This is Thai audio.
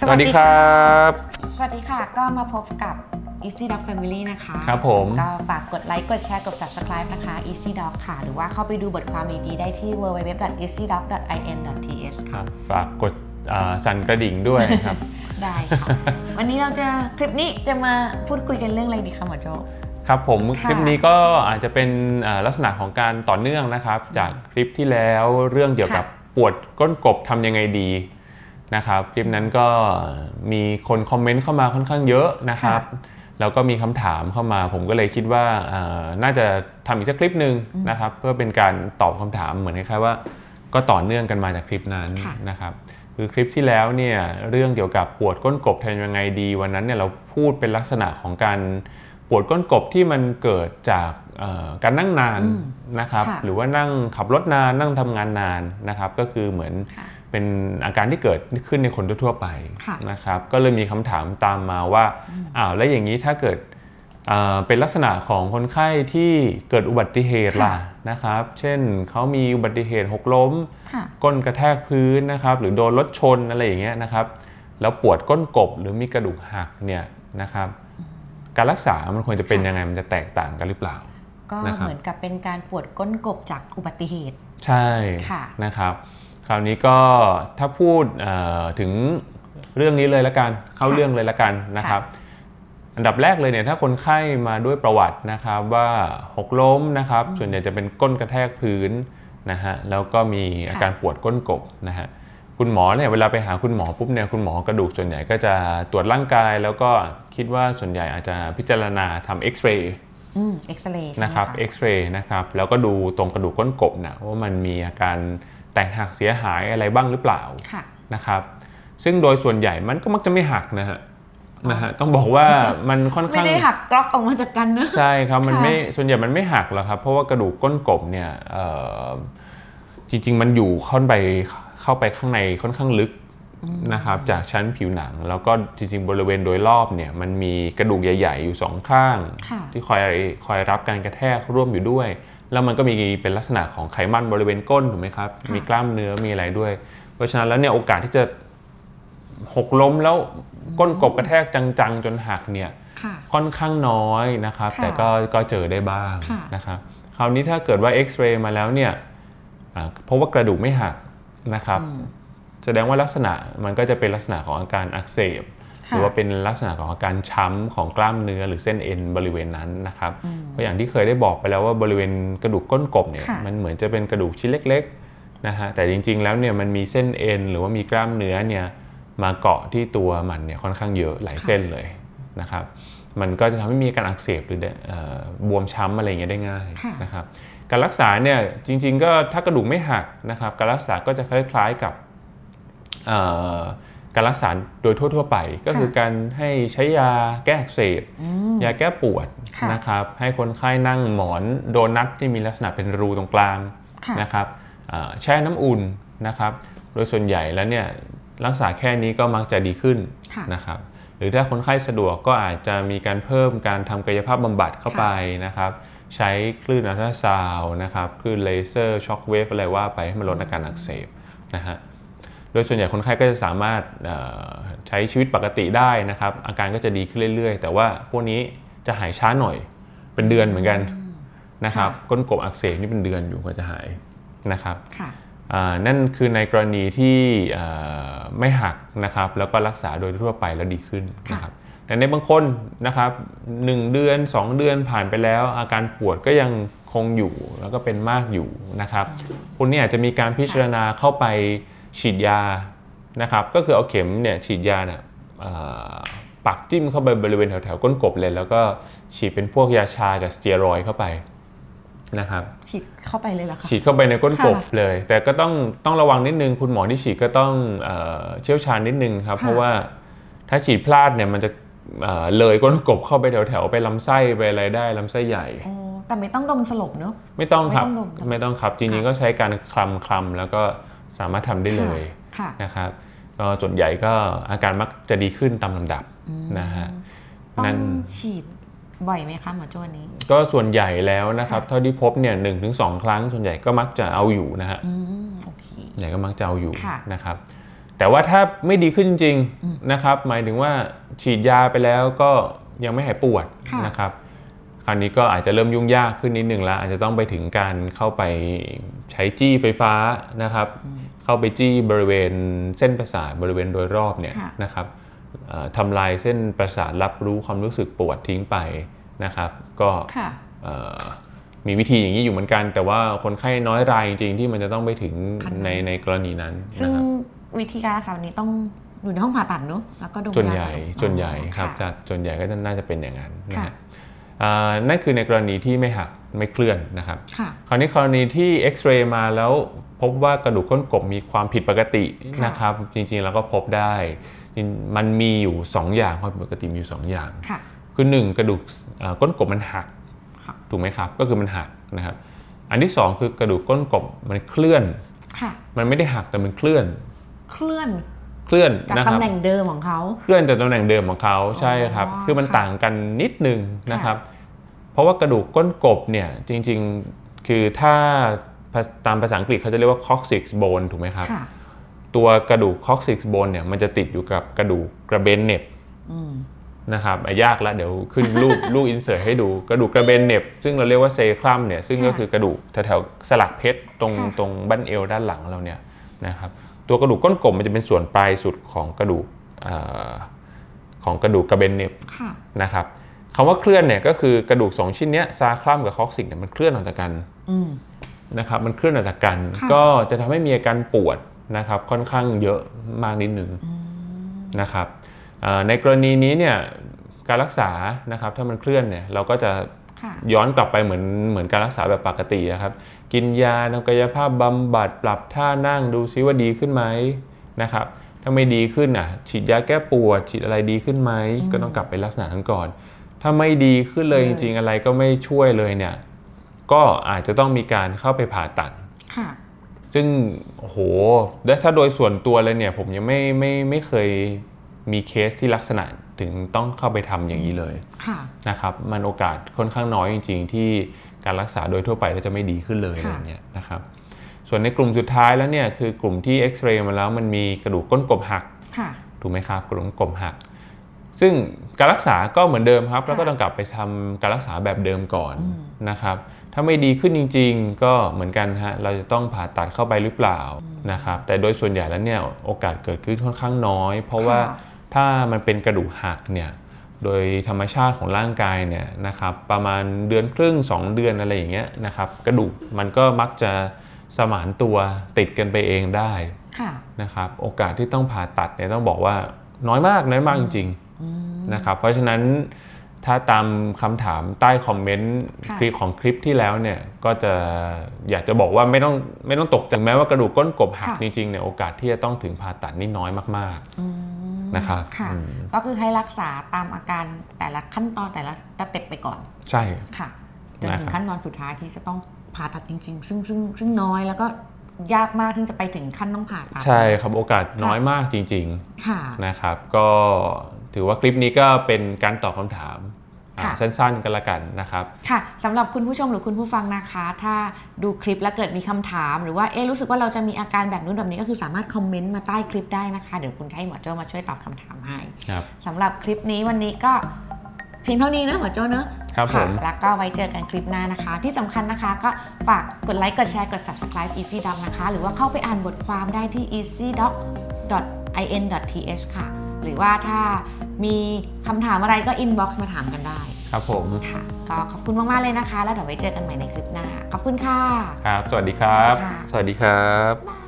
สวัสดีครับ สวัสดีค่ะ ก็มาพบกับ Easy Dog Family นะคะ ครับผม ก็ฝากกดไลค์ กดแชร์ กด subscribe นะคะ Easy Dog ค่ะ หรือว่าเข้าไปดูบทความดีๆได้ที่ www.easydog.in.th คค่ะรับ ฝากกดอ่าสั่นกระดิ่งด้วยครับ ได้ค่ะ วันนี้เราจะคลิปนี้จะมาพูดคุยกันเรื่องอะไรดีคะหมอโจครับผมค่ะคลิปนี้ก็อาจจะเป็นอ่าลักษณะของการต่อเนื่องนะครับ จากคลิปที่แล้วเรื่องเกี่ยวกับค่ะปวดก้นกบทำยังไงดี นะครับคลิปนั้นก็มีคนคอมเมนต์เข้ามาค่อนข้างเยอะนะครับ แล้วก็มีคำถามเข้ามา ผมก็เลยคิดว่าอ่าน่าจะทำอีกสักคลิปหนึ่งนะครับ เพื่อเป็นการตอบคำถามเหมือนคล้ายๆว่า ก็ต่อเนื่องกันมาจากคลิปนั้นค่ะนะครับคือคลิปที่แล้วเนี่ยเรื่องเกี่ยวกับปวดก้นกบทำยังไงดี วันนั้นเนี่ยเราพูดเป็นลักษณะของการปวดก้นกบที่มันเกิดจากเอ่อการนั่งนานอืมนะครับค่ะหรือว่านั่งขับรถนานนั่งทำงานนานนะครับ ก็คือเหมือนค่ะ เป็นอาการที่เกิดขึ้นในคนทั่วๆไปค่ะนะครับ ก็เลยมีคำถามตามมาว่าอ้าวแล้วอย่างนี้ถ้าเกิดเอ่อเป็นลักษณะของคนไข้ที่เกิดอุบัติเหตุล่ะนะครับ เช่นเขามีอุบัติเหตุหกล้มค่ะก้นกระแทกพื้นนะครับ หรือโดนรถชนอะไรอย่างเงี้ยนะครับ แล้วปวดก้นกบหรือมีกระดูกหักเนี่ยนะครับ การรักษา มันควรจะเป็นค่ะยังไงมันจะแตกต่างกันหรือเปล่า ก็นะครับเหมือนกับเป็นการปวดก้นกบจากอุบัติเหตุ ใช่ค่ะนะครับ คราวนี้ก็ถ้าพูดเอ่อถึงเรื่องนี้เลยละกัน เข้าค่ะเรื่องเลยละกันนะครับ อันดับแรกเลยเนี่ยถ้าคนไข้มาด้วยประวัตินะครับว่าหกล้มนะครับ ส่วนใหญ่จะเป็นก้นกระแทกพื้นนะฮะแล้วก็มีอาการปวดก้นกบนะฮะคุณหมอเนี่ยเวลาไปหาคุณหมอปุ๊บเนี่ยคุณหมอกระดูกส่วนใหญ่ก็จะตรวจร่างกาย แล้วก็คิดว่าส่วนใหญ่อาจจะพิจารณาทำเอ็กซเรย์อืมเอ็กซเรย์ใช่ไหมนะครับเอ็กซเรย์นะครับแล้วก็ดูตรงกระดูกก้นกบนะว่ามันมีอาการ แตกหักเสียหายอะไรบ้างหรือเปล่าค่ะนะครับ ซึ่งโดยส่วนใหญ่มันก็มักจะไม่หักนะฮะนะฮะต้องบอกว่ามันค่อนไม่ข้างได้หักกรอกออกมาจากกันเนอะใช่ครับมันค่ะไม่ส่วนใหญ่มันไม่หักหรอกครับ เพราะว่ากระดูกก้นกบเนี่ยเอ่อจริง ๆ มันอยู่เข้าไปเข้าไปข้างในค่อนข้างลึกนะครับจากชั้นผิวหนัง แล้วก็จริงๆบริเวณโดยรอบเนี่ยมันมีกระดูกใหญ่ ๆ อยู่สองข้างค่ะที่คอยคอยรับการกระแทกร่วมอยู่ด้วย แล้วมันก็มีเป็นลักษณะของไขมันบริเวณก้นถูกไหมครับค่ะมีกล้ามเนื้อมีอะไรด้วย เพราะฉะนั้นแล้วเนี่ยโอกาสที่จะหกล้มแล้วก้นกบกระแทกจังๆ จนหักเนี่ยค่ะค่อนข้างน้อยนะครับค่ะแต่ก็ก็เจอได้บ้างค่ะนะครับคราวนี้ถ้าเกิดว่าเอ็กซเรย์มาแล้วเนี่ยอ่าเพราะว่ากระดูกไม่หักนะครับอืมแสดงว่าลักษณะมันก็จะเป็นลักษณะของอาการอักเสบ หค่ะรือว่าเป็นลักษณะของอาการช้ำของกล้ามเนื้อหรือเส้นเอ็นบริเวณนั้นนะครับอืมเพราะอย่างที่เคยได้บอกไปแล้วว่าบริเวณกระดูกก้นกบเนี่ยค่ะมันเหมือนจะเป็นกระดูกชิ้นเล็กๆนะฮะแต่จริง ๆ แล้วเนี่ยมันมีเส้นเอ็นหรือว่ามีกล้ามเนื้อเนี่ยมาเกาะที่ตัวมันเนี่ยค่อนข้างเยอะหลายเส้นเลยนะครับมันก็จะทำให้มีอาการอักเสบหรือเอ่อบวมช้ำอะไรอย่างเงี้ยได้ง่ายค่ะนะครับการรักษาเนี่ยจริง ๆ ก็ถ้ากระดูกไม่หักนะครับการรักษาก็จะคล้าย ๆกับเอ่อ การรักษาโดยทั่ว ๆ ไป ก็คือการให้ใช้ยาแก้อักเสบอืมยาแก้ปวดค่ะนะครับให้คนไข้นั่งหมอนโดนัทที่มีลักษณะเป็นรูตรงกลางค่ะนะครับอ่าแช่น้ำอุ่นนะครับ โดยส่วนใหญ่แล้วเนี่ยรักษาแค่นี้ก็มักจะดีขึ้นค่ะนะครับ หรือถ้าคนไข้สะดวกก็อาจจะมีการเพิ่มการทำกายภาพบำบัดเข้าไปนะครับ ใช้คลื่นอัลตราซาวน์นะครับคลื่นเลเซอร์ shock wave อะไรว่าไปให้มันลดอาการอักเสบนะฮะ โดยส่วนใหญ่คนไข้ก็จะสามารถเอ่อใช้ชีวิตปกติได้นะครับ อาการก็จะดีขึ้นเรื่อย ๆ แต่ว่าพวกนี้จะหายช้าหน่อยเป็นเดือนเหมือนกันนะครับค่ะก้นกบอักเสบนี่เป็นเดือนอยู่กว่าจะหายนะครับค่ะอ่านั่นคือในกรณีที่เอ่อไม่หักนะครับ แล้วก็รักษาโดยทั่วไปแล้วดีขึ้นนะครับแต่ในบางคนนะครับหนึ่งเดือน 2 เดือนผ่านไปแล้ว อาการปวดก็ยังคงอยู่แล้วก็เป็นมากอยู่นะครับคนนี้อาจจะมีการพิจารณาเข้าไป ฉีดยานะครับก็คือเอาเข็มเนี่ยฉีดยาเนี่ยเอ่อปักจิ้มเข้าไปบริเวณแถวๆก้นกบเลย แล้วก็ฉีดเป็นพวกยาชากับสเตียรอยด์เข้าไปนะครับฉีดเข้าไปเลยเหรอคะฉีดเข้าไปในก้นกบค่ะเลย แต่ก็ต้องต้องระวังนิดนึงคุณหมอที่ฉีดก็ต้องเอ่อเชี่ยวชาญนิดนึงครับค่ะเพราะว่าถ้าฉีดพลาดเนี่ยมันจะเอ่อเลยก้นกบเข้าไปแถวๆไปลำไส้ไปอะไรได้ลำไส้ใหญ่โอ้แต่ไม่ต้องดมสลบเนอะไม่ต้องครับไม่ต้องดมไม่ต้องครับจริงๆก็ใช้การคลำคลำๆแล้วก็ สามารถทำได้เลยค่ะนะครับก็ส่วนใหญ่ก็อาการมักจะดีขึ้นตามลำดับนะฮะต้องนั่นฉีดบ่อยไหมคะหมอโจ้อันนี้ ก็ส่วนใหญ่แล้วนะครับค่ะเท่าที่พบเนี่ยหนึ่งถึงสองครั้งส่วนใหญ่ก็มักจะเอาอยู่นะฮะอืมโอเคใหญ่ก็มักจะเอาอยู่ค่ะนะครับ แต่ว่าถ้าไม่ดีขึ้นจริงอืมๆนะครับ หมายถึงว่าฉีดยาไปแล้วก็ยังไม่หายปวดค่ะนะครับ คราวนี้ก็อาจจะเริ่มยุ่งยากขึ้นนิดหนึ่งแล้วอาจจะต้องไปถึงการเข้าไปใช้จี้ไฟฟ้านะครับ เข้าไปจี้บริเวณเส้นประสาทบริเวณโดยรอบเนี่ยค่ะนะครับเอ่อทำลายเส้นประสาทรับรู้ความรู้สึกปวดทิ้งไปนะครับ ก็ค่ะเอ่อมีวิธีอย่างนี้อยู่เหมือนกัน แต่ว่าคนไข้น้อยรายจริงๆที่มันจะต้องไปถึงขั้นนั้นในในกรณีนั้นซึ่นะงครับวิธีการรักษาวันนี้ต้องอยู่ในห้องผ่าตัดเนอะแล้วก็ดมส่วนยาใหญ่ก่อส่วนใหญ่ครับะจะส่วนใหญ่ก็จะน่าจะเป็นอย่างนั้นนะค่ะฮะอ่า นั่นคือในกรณีที่ไม่หักไม่เคลื่อนนะครับค่ะคราวนี้กรณีที่เอ็กซเรย์มาแล้วพบว่ากระดูกก้นกบมีความผิดปกติค่ะนะครับ จริงๆแล้วก็พบได้จริงมันมีอยู่ 2 อย่างความผิดปกติมีอยู่ 2 อย่างค่ะคือ 1 กระดูกเอ่อก้นกบมันหักค่ะถูกไหมครับ ก็คือมันหักนะครับ อันที่ 2 คือกระดูกก้นกบมันเคลื่อนค่ะมันไม่ได้หักแต่มันเคลื่อน เคลื่อน เคลื่อนจากนะคตำรับแหน่งเดิมของเขาเคลื่อนจากตำแหน่งเดิมของเขาใช่ครับอ๋อคือมันค่ะต่างกันนิดนึงนะครับ เพราะว่ากระดูกก้นกบเนี่ยจริงๆคือถ้าภาตามภาษาอังกฤษเขาจะเรียกว่า coccyx bone ถูกไหมครับค่ะตัวกระดูก coccyx bone เนี่ยมันจะติดอยู่กับกระดูกกระเบนเหน็บอืมนะครับอะยากละเดี๋ยวขึ้นรูปรูปอินเสิร์ตให้ดูกระดูกกระเบนเหน็บ ซึ่งเราเรียกว่าเซครัมเนี่ยซึ่งก็ค่ะคือกระดูกแถวๆสลักเพชรตรงค่ะตรงบั้นเอวด้านหลังเราเนี่ยนะครับ ตัวกระดูกก้นกบมันจะเป็นส่วนปลายสุดของกระดูกเอ่อของกระดูกกระเบนเหน็บค่ะนะครับคำว่าเคลื่อนเนี่ยก็คือกระดูก 2 ชิ้นเนี้ย sacrum กับ coccyx เนี่ยมันเคลื่อนออกจากกันอืมนะครับมันเคลื่อนออกจากกันค่ะก็จะทำให้มีอาการปวดนะครับค่อนข้างเยอะมากนิดหนึ่งนะครับเอ่อในกรณีนี้เนี่ยการรักษานะครับถ้ามันเคลื่อนเนี่ยเราก็จะค่ะย้อนกลับไปเหมือนเหมือนการรักษาแบบปกตินะครับ กินยาทำกายภาพบำบัดปรับท่านั่งดูซิว่าดีขึ้นไหมนะครับถ้าไม่ดีขึ้นอะ ฉีดยาแก้ปวดฉีดอะไรดีขึ้นไหมก็ต้องกลับไปลักษณะนั้นก่อน ถ้าไม่ดีขึ้นเลยจริง ๆ อะไรก็ไม่ช่วยเลยเนี่ยก็อาจจะต้องมีการเข้าไปผ่าตัดค่ะซึ่งโอ้โหและถ้าโดยส่วนตัวเลยเนี่ย ผมยังไม่ไม่ไม่เคยมีเคสที่ลักษณะถึงต้องเข้าไปทำอย่างนี้เลยค่ะนะครับ มันโอกาสค่อนข้างน้อยจริง ๆ ที่ การรักษาโดยทั่วไปแล้วจะไม่ดีขึ้นเลยอะไรค่ะเงี้ยนะครับส่วนในกลุ่มสุดท้ายแล้วเนี่ยคือกลุ่มที่เอ็กซเรย์มาแล้วมันมีกระดูกก้นกบหักค่ะถูกไหมครับกระดูกก้นกบหัก ซึ่งการรักษาก็เหมือนเดิมครับค่ะแล้วก็ต้องกลับไปทำการรักษาแบบเดิมก่อนอืมนะครับถ้าไม่ดีขึ้นจริง ๆ ก็เหมือนกันฮะเราจะต้องผ่าตัดเข้าไปหรือเปล่านะครับแต่โดยส่วนใหญ่แล้วเนี่ยโอกาสเกิดขึ้นค่อนข้างน้อย เพราะว่าค่ะถ้ามันเป็นกระดูกหักเนี่ย โดยธรรมชาติของร่างกายเนี่ยนะครับประมาณเดือนครึ่ง 2 เดือนอะไรอย่างเงี้ยนะครับกระดูกมันก็มักจะสมานตัวติดกันไปเองได้ค่ะนะครับโอกาสที่ต้องผ่าตัดเนี่ยต้องบอกว่าน้อยมากน้อยมากจริงอืมๆนะครับเพราะฉะนั้นถ้าตามคำถามใต้คอมเมนต์ค่ะคลิปของคลิปที่แล้วเนี่ยก็จะอยากจะบอกว่าไม่ต้องไม่ต้องตกใจแม้ว่ากระดูกก้นกบหักค่ะจริงๆเนี่ยโอกาสที่จะต้องถึงผ่าตัดนี่น้อยมากอืม นะครับค่ะอืมก็คือให้รักษาตามอาการแต่ละขั้นตอนแต่ละสเต็ปไปก่อนๆใช่ค่ะจนถึนะงครับขั้นตอนสุดท้ายที่จะต้องผ่าตัดจริง ๆ ซึ่งซึ่งซึ่งน้อยแล้วก็ยากมากที่จะไปถึงขั้นต้องผ่าตัดใช่ครับโอกาสน้อยมากจริงค่ะๆนะครับ ก็ถือว่าคลิปนี้ก็เป็นการตอบคำถามอ่าค่ะ สั้นๆ กันละกันนะครับค่ะสำหรับคุณผู้ชมหรือคุณผู้ฟังนะคะ ถ้าดูคลิปแล้วเกิดมีคำถาม หรือว่าเอ๊ะรู้สึกว่าเราจะมีอาการแบบนู้นแบบนี้ก็คือสามารถคอมเมนต์มาใต้คลิปได้นะคะเดี๋ยวคุณจะให้หมอโจ้มาช่วยตอบคำถามให้ครับสำหรับคลิปนี้วันนี้ก็เพียงเท่านี้นะหมอโจ้เนอะครับผมะแล้วก็ไว้เจอกันคลิปหน้านะคะ ที่สำคัญนะคะก็ฝากกดไลค์กดแชร์กด subscribe easy doc นะคะ หรือว่าเข้าไปอ่านบทความได้ที่ easy doc in th ค่ะ หรือว่าถ้ามีคำถามอะไรก็ inbox มาถามกันได้ครับผมค่ะก็ขอบคุณมาก ๆ เลยนะคะ แล้วเดี๋ยวไว้เจอกันใหม่ในคลิปหน้าขอบคุณค่ะ ครับ สวัสดีครับค่ะสวัสดีครับบาย